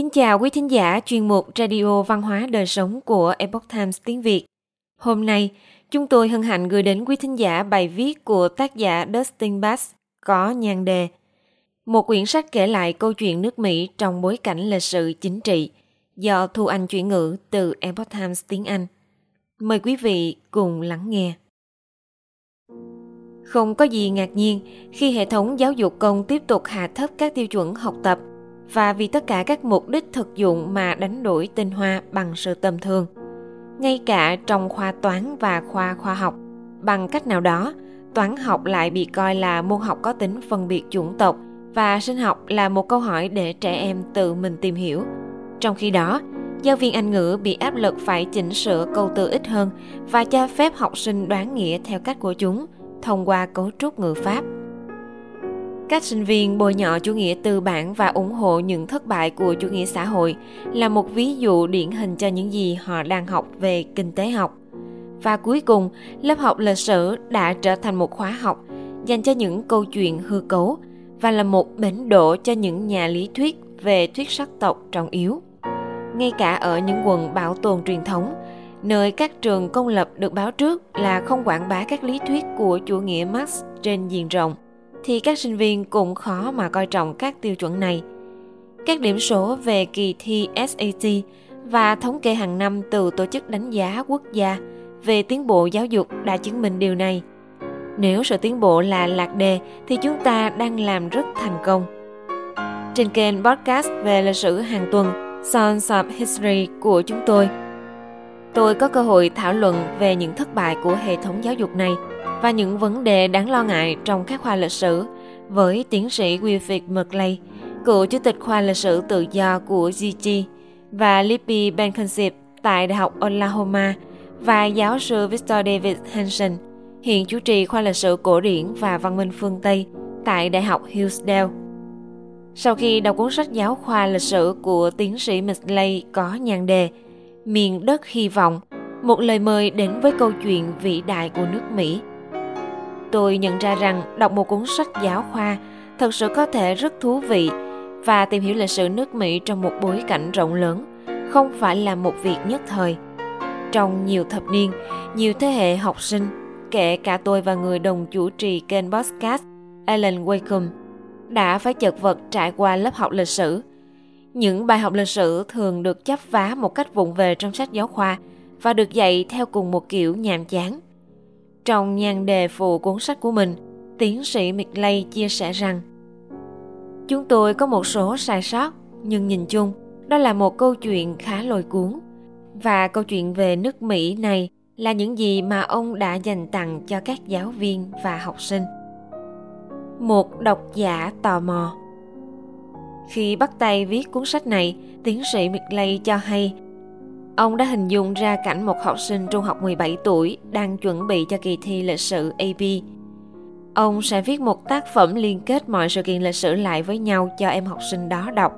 Kính chào quý thính giả chuyên mục Radio Văn hóa Đời Sống của Epoch Times tiếng Việt. Hôm nay, chúng tôi hân hạnh gửi đến quý thính giả bài viết của tác giả Dustin Bass có nhan đề Một quyển sách kể lại câu chuyện nước Mỹ trong bối cảnh lịch sử chính trị do Thu Anh chuyển ngữ từ Epoch Times tiếng Anh. Mời quý vị cùng lắng nghe. Không có gì ngạc nhiên khi hệ thống giáo dục công tiếp tục hạ thấp các tiêu chuẩn học tập và vì tất cả các mục đích thực dụng mà đánh đổi tinh hoa bằng sự tầm thường. Ngay cả trong khoa toán và khoa khoa học, bằng cách nào đó, toán học lại bị coi là môn học có tính phân biệt chủng tộc và sinh học là một câu hỏi để trẻ em tự mình tìm hiểu. Trong khi đó, giáo viên Anh ngữ bị áp lực phải chỉnh sửa câu từ ít hơn và cho phép học sinh đoán nghĩa theo cách của chúng thông qua cấu trúc ngữ pháp. Các sinh viên bồi nhọ chủ nghĩa tư bản và ủng hộ những thất bại của chủ nghĩa xã hội là một ví dụ điển hình cho những gì họ đang học về kinh tế học. Và cuối cùng, lớp học lịch sử đã trở thành một khóa học dành cho những câu chuyện hư cấu và là một bến đỗ cho những nhà lý thuyết về thuyết sắc tộc trọng yếu. Ngay cả ở những quần bảo tồn truyền thống, nơi các trường công lập được báo trước là không quảng bá các lý thuyết của chủ nghĩa Marx trên diện rộng – thì các sinh viên cũng khó mà coi trọng các tiêu chuẩn này. Các điểm số về kỳ thi SAT và thống kê hàng năm từ Tổ chức Đánh giá Quốc gia về tiến bộ giáo dục đã chứng minh điều này. Nếu sự tiến bộ là lạc đề thì chúng ta đang làm rất thành công. Trên kênh podcast về lịch sử hàng tuần Sons of History của chúng tôi, tôi có cơ hội thảo luận về những thất bại của hệ thống giáo dục này – và những vấn đề đáng lo ngại trong các khoa lịch sử với tiến sĩ Wilfrid Merkley, cựu chủ tịch khoa lịch sử tự do của GG và Libby Benkinsip tại Đại học Oklahoma và giáo sư Victor David Hansen, hiện chủ trì khoa lịch sử cổ điển và văn minh phương Tây tại Đại học Hillsdale. Sau khi đọc cuốn sách giáo khoa lịch sử của tiến sĩ mclay có nhan đề Miền đất hy vọng, một lời mời đến với câu chuyện vĩ đại của nước Mỹ – tôi nhận ra rằng đọc một cuốn sách giáo khoa thật sự có thể rất thú vị và tìm hiểu lịch sử nước Mỹ trong một bối cảnh rộng lớn không phải là một việc nhất thời. Trong nhiều thập niên, nhiều thế hệ học sinh, kể cả tôi và người đồng chủ trì kênh podcast Alan Wakem, đã phải chật vật trải qua lớp học lịch sử. Những bài học lịch sử thường được chấp vá một cách vụng về trong sách giáo khoa và được dạy theo cùng một kiểu nhàm chán. Trong nhan đề phụ cuốn sách của mình, tiến sĩ Midley chia sẻ rằng Chúng tôi có một số sai sót, nhưng nhìn chung, đó là một câu chuyện khá lôi cuốn. Và câu chuyện về nước Mỹ này là những gì mà ông đã dành tặng cho các giáo viên và học sinh. Một độc giả tò mò Khi bắt tay viết cuốn sách này, tiến sĩ Midley cho hay Ông đã hình dung ra cảnh một học sinh trung học 17 tuổi đang chuẩn bị cho kỳ thi lịch sử AP. Ông sẽ viết một tác phẩm liên kết mọi sự kiện lịch sử lại với nhau cho em học sinh đó đọc.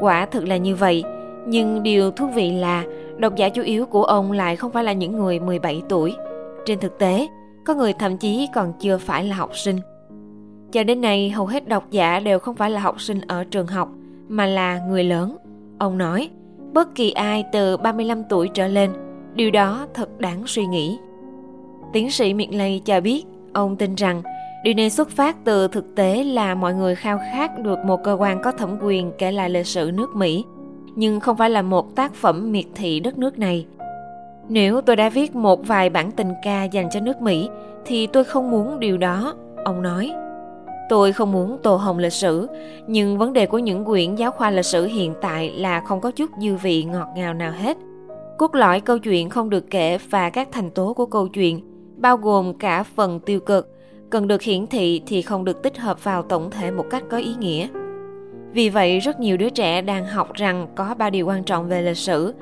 Quả thực là như vậy, nhưng điều thú vị là độc giả chủ yếu của ông lại không phải là những người 17 tuổi. Trên thực tế, có người thậm chí còn chưa phải là học sinh. Cho đến nay, hầu hết độc giả đều không phải là học sinh ở trường học, mà là người lớn. Ông nói, bất kỳ ai từ 35 tuổi trở lên, điều đó thật đáng suy nghĩ. Tiến sĩ Lây cho biết, ông tin rằng điều này xuất phát từ thực tế là mọi người khao khát được một cơ quan có thẩm quyền kể lại lịch sử nước Mỹ, nhưng không phải là một tác phẩm miệt thị đất nước này. Nếu tôi đã viết một vài bản tình ca dành cho nước Mỹ, thì tôi không muốn điều đó, ông nói. Tôi không muốn tô hồng lịch sử, nhưng vấn đề của những quyển giáo khoa lịch sử hiện tại là không có chút dư vị ngọt ngào nào hết. Cốt lõi câu chuyện không được kể và các thành tố của câu chuyện, bao gồm cả phần tiêu cực, cần được hiển thị thì không được tích hợp vào tổng thể một cách có ý nghĩa. Vì vậy, rất nhiều đứa trẻ đang học rằng có ba điều quan trọng về lịch sử,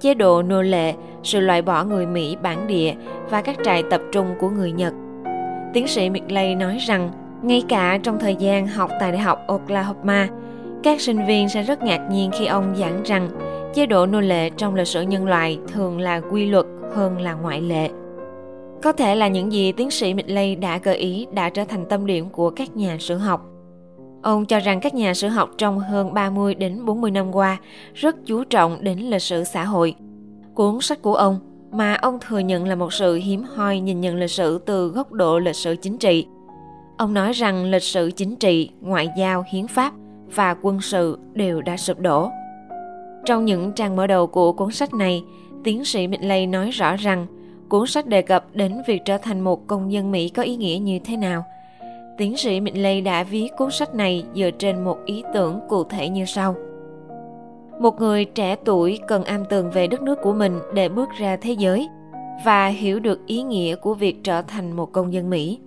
chế độ nô lệ, sự loại bỏ người Mỹ bản địa và các trại tập trung của người Nhật. Tiến sĩ Midley nói rằng ngay cả trong thời gian học tại Đại học Oklahoma, các sinh viên sẽ rất ngạc nhiên khi ông giảng rằng chế độ nô lệ trong lịch sử nhân loại thường là quy luật hơn là ngoại lệ. Có thể là những gì tiến sĩ Midley đã gợi ý đã trở thành tâm điểm của các nhà sử học. Ông cho rằng các nhà sử học trong hơn 30 đến 40 năm qua rất chú trọng đến lịch sử xã hội. Cuốn sách của ông mà ông thừa nhận là một sự hiếm hoi nhìn nhận lịch sử từ góc độ lịch sử chính trị. Ông nói rằng lịch sử chính trị, ngoại giao, hiến pháp và quân sự đều đã sụp đổ. Trong những trang mở đầu của cuốn sách này, tiến sĩ Midley nói rõ rằng cuốn sách đề cập đến việc trở thành một công dân Mỹ có ý nghĩa như thế nào. Tiến sĩ Midley đã viết cuốn sách này dựa trên một ý tưởng cụ thể như sau. Một người trẻ tuổi cần am tường về đất nước của mình để bước ra thế giới và hiểu được ý nghĩa của việc trở thành một công dân Mỹ.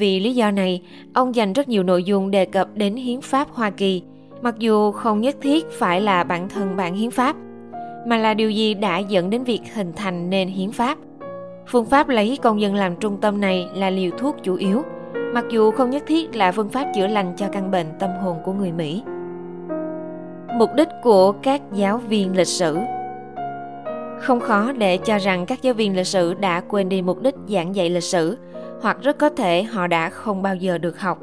Vì lý do này, ông dành rất nhiều nội dung đề cập đến hiến pháp Hoa Kỳ, mặc dù không nhất thiết phải là bản thân bản hiến pháp, mà là điều gì đã dẫn đến việc hình thành nền hiến pháp. Phương pháp lấy công dân làm trung tâm này là liều thuốc chủ yếu, mặc dù không nhất thiết là phương pháp chữa lành cho căn bệnh tâm hồn của người Mỹ. Mục đích của các giáo viên lịch sử không khó để cho rằng các giáo viên lịch sử đã quên đi mục đích giảng dạy lịch sử hoặc rất có thể họ đã không bao giờ được học.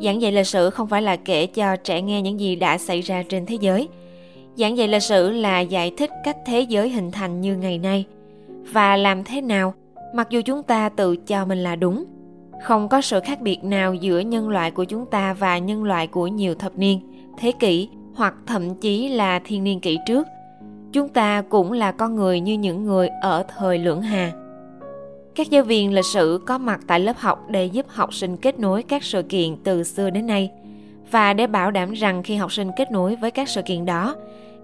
Giảng dạy lịch sử không phải là kể cho trẻ nghe những gì đã xảy ra trên thế giới. Giảng dạy lịch sử là giải thích cách thế giới hình thành như ngày nay. Và làm thế nào, mặc dù chúng ta tự cho mình là đúng, không có sự khác biệt nào giữa nhân loại của chúng ta và nhân loại của nhiều thập niên, thế kỷ, hoặc thậm chí là thiên niên kỷ trước. Chúng ta cũng là con người như những người ở thời lưỡng hà các giáo viên lịch sử có mặt tại lớp học để giúp học sinh kết nối các sự kiện từ xưa đến nay. Và để bảo đảm rằng khi học sinh kết nối với các sự kiện đó,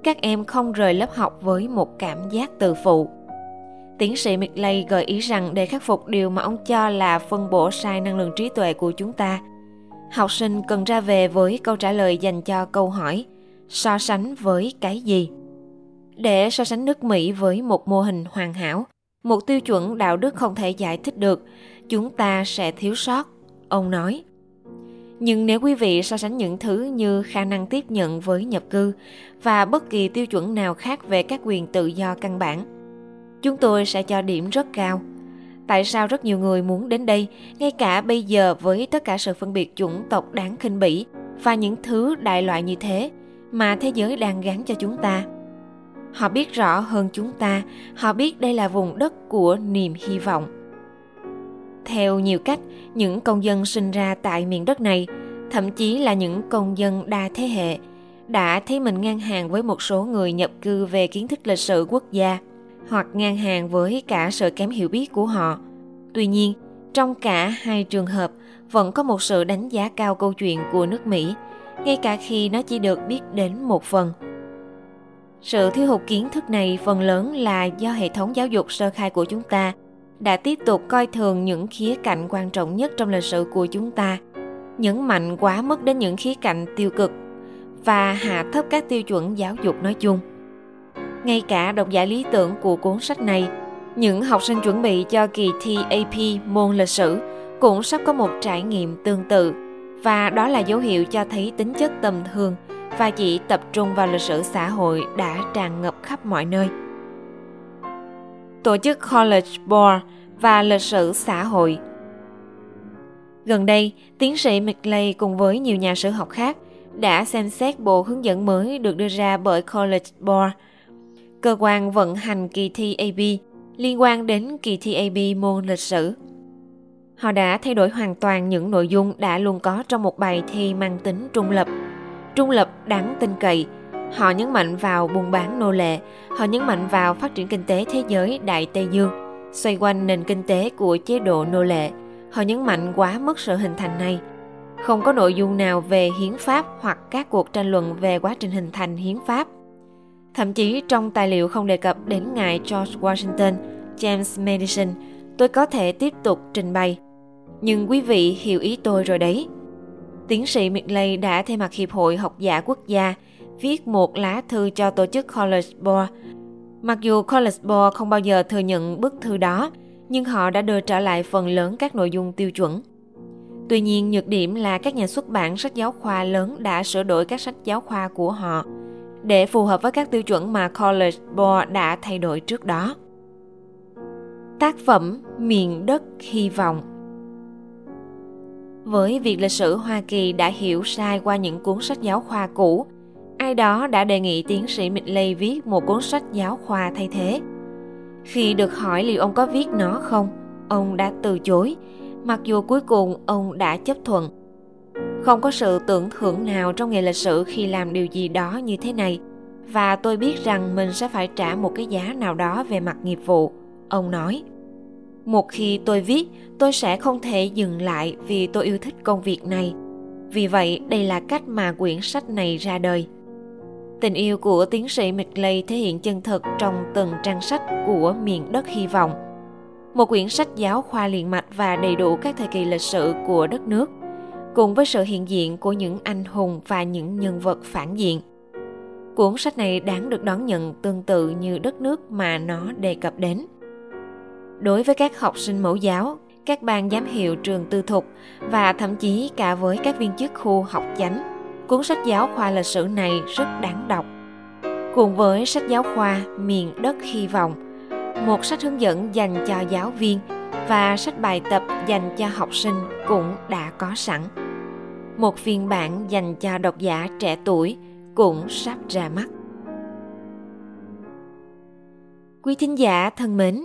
các em không rời lớp học với một cảm giác tự phụ. Tiến sĩ Midley gợi ý rằng để khắc phục điều mà ông cho là phân bổ sai năng lượng trí tuệ của chúng ta, học sinh cần ra về với câu trả lời dành cho câu hỏi, so sánh với cái gì? Để so sánh nước mỹ với một mô hình hoàn hảo một tiêu chuẩn đạo đức không thể giải thích được. Chúng ta sẽ thiếu sót, ông nói. Nhưng nếu quý vị so sánh những thứ như khả năng tiếp nhận với nhập cư và bất kỳ tiêu chuẩn nào khác về các quyền tự do căn bản, chúng tôi sẽ cho điểm rất cao. Tại sao rất nhiều người muốn đến đây, ngay cả bây giờ với tất cả sự phân biệt chủng tộc đáng khinh bỉ và những thứ đại loại như thế mà thế giới đang gắn cho chúng ta? Họ biết rõ hơn chúng ta, họ biết đây là vùng đất của niềm hy vọng. Theo nhiều cách, những công dân sinh ra tại miền đất này, thậm chí là những công dân đa thế hệ, đã thấy mình ngang hàng với một số người nhập cư về kiến thức lịch sử quốc gia, hoặc ngang hàng với cả sự kém hiểu biết của họ. Tuy nhiên, trong cả hai trường hợp, vẫn có một sự đánh giá cao câu chuyện của nước mỹ, ngay cả khi nó chỉ được biết đến một phần sự thiếu hụt kiến thức này phần lớn là do hệ thống giáo dục sơ khai của chúng ta đã tiếp tục coi thường những khía cạnh quan trọng nhất trong lịch sử của chúng ta, nhấn mạnh quá mức đến những khía cạnh tiêu cực và hạ thấp các tiêu chuẩn giáo dục nói chung. Ngay cả độc giả lý tưởng của cuốn sách này, những học sinh chuẩn bị cho kỳ thi ap môn lịch sử cũng sắp có một trải nghiệm tương tự và đó là dấu hiệu cho thấy tính chất tầm thường và chỉ tập trung vào lịch sử xã hội đã tràn ngập khắp mọi nơi. Tổ chức College Board và lịch sử xã hội Gần đây, tiến sĩ McLeay cùng với nhiều nhà sử học khác đã xem xét bộ hướng dẫn mới được đưa ra bởi College Board, cơ quan vận hành kỳ thi AB liên quan đến kỳ thi AB môn lịch sử. Họ đã thay đổi hoàn toàn những nội dung đã luôn có trong một bài thi mang tính trung lập – trung lập đáng tin cậy. Họ nhấn mạnh vào buôn bán nô lệ, họ nhấn mạnh vào phát triển kinh tế thế giới Đại Tây Dương, xoay quanh nền kinh tế của chế độ nô lệ. Họ nhấn mạnh quá mức sự hình thành này. Không có nội dung nào về hiến pháp hoặc các cuộc tranh luận về quá trình hình thành hiến pháp. Thậm chí trong tài liệu không đề cập đến ngài George Washington, James Madison, tôi có thể tiếp tục trình bày. Nhưng quý vị hiểu ý tôi rồi đấy tiến sĩ Midley đã thay mặt Hiệp hội Học giả Quốc gia viết một lá thư cho tổ chức College Board. Mặc dù College Board không bao giờ thừa nhận bức thư đó, nhưng họ đã đưa trở lại phần lớn các nội dung tiêu chuẩn. Tuy nhiên, nhược điểm là các nhà xuất bản sách giáo khoa lớn đã sửa đổi các sách giáo khoa của họ để phù hợp với các tiêu chuẩn mà College Board đã thay đổi trước đó. Tác phẩm Miền đất hy vọng với việc lịch sử Hoa Kỳ đã hiểu sai qua những cuốn sách giáo khoa cũ, ai đó đã đề nghị tiến sĩ Midley viết một cuốn sách giáo khoa thay thế. Khi được hỏi liệu ông có viết nó không, ông đã từ chối, mặc dù cuối cùng ông đã chấp thuận. Không có sự tưởng thưởng nào trong nghề lịch sử khi làm điều gì đó như thế này, và tôi biết rằng mình sẽ phải trả một cái giá nào đó về mặt nghiệp vụ, ông nói. Một khi tôi viết, tôi sẽ không thể dừng lại vì tôi yêu thích công việc này. Vì vậy, đây là cách mà quyển sách này ra đời. Tình yêu của tiến sĩ Midley thể hiện chân thực trong từng trang sách của miền đất hy vọng. Một quyển sách giáo khoa liền mạch và đầy đủ các thời kỳ lịch sử của đất nước, cùng với sự hiện diện của những anh hùng và những nhân vật phản diện. Cuốn sách này đáng được đón nhận tương tự như đất nước mà nó đề cập đến. Đối với các học sinh mẫu giáo, các ban giám hiệu trường tư thục và thậm chí cả với các viên chức khu học chánh, cuốn sách giáo khoa lịch sử này rất đáng đọc. Cùng với sách giáo khoa Miền đất hy vọng, một sách hướng dẫn dành cho giáo viên và sách bài tập dành cho học sinh cũng đã có sẵn. Một phiên bản dành cho độc giả trẻ tuổi cũng sắp ra mắt. Quý thính giả thân mến,